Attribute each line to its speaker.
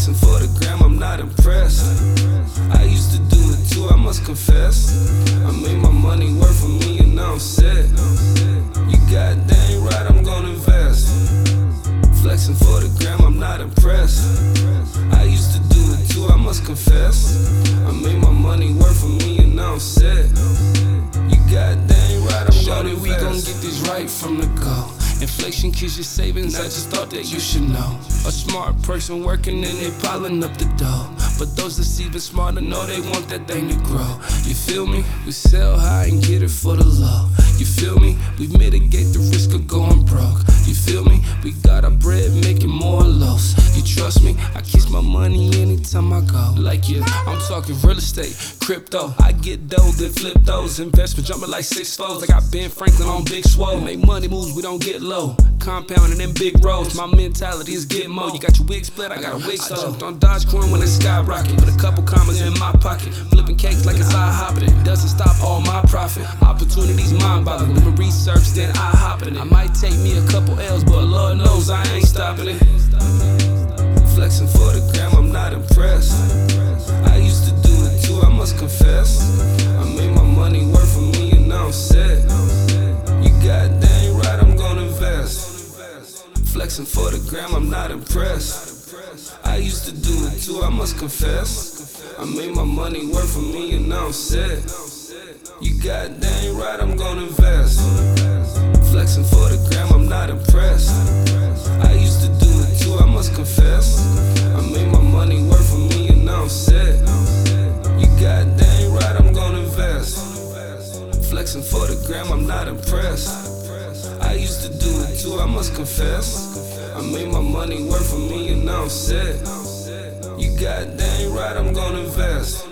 Speaker 1: dancing for the gram, I'm not impressed. I used to do it too, I must confess. I made my money work for me and now I'm set. You got dang right, I'm gonna invest. Flexing for the gram, I'm not impressed. I used to do it too, I must confess. I made my money work for me and now I'm set. You got dang right, I'm
Speaker 2: Shawty,
Speaker 1: gonna invest.
Speaker 2: we gon' get this right from the go. Inflation kills your savings, I just thought that you should know. A smart person working and they piling up the dough. But those that's even smarter know they want that thing to grow. You feel me? We sell high and get it for the low. You feel me? We mitigate the risk of going broke. You feel me? We got our bread making more lows. You trust me? I keep my money anytime I go. Like you, I'm talking real estate, crypto. I get dough, then flip those. Investment jumping like six folds. I got Ben Franklin on big swole. Make money moves, we don't get low. Compounding them big rolls. My mentality is get mo. You got your wig split, I got a wig so. I jumped on Dogecoin when it skyrocket. Put a couple commas in my pocket. Flipping cakes like it's I hopping. It doesn't stop all my profit. Opportunities mind boggling. Doing research, then I hop it. I might take me a couple L's, but Lord knows I ain't stopping it.
Speaker 1: Flexing for Flexing for the gram, I'm not impressed. I used to do it too, I must confess. I made my money work for me and now I'm set. You got dang right, I'm gonna invest. Flexing for the gram, I'm not impressed. I used to do it too, I must confess. I made my money work for me and now I'm set. You got dang right, I'm gonna invest. Flexing for the gram, I'm not impressed. I used to do it too, I must confess. I made my money work for me and now I'm set. You got dang right, I'm gonna invest.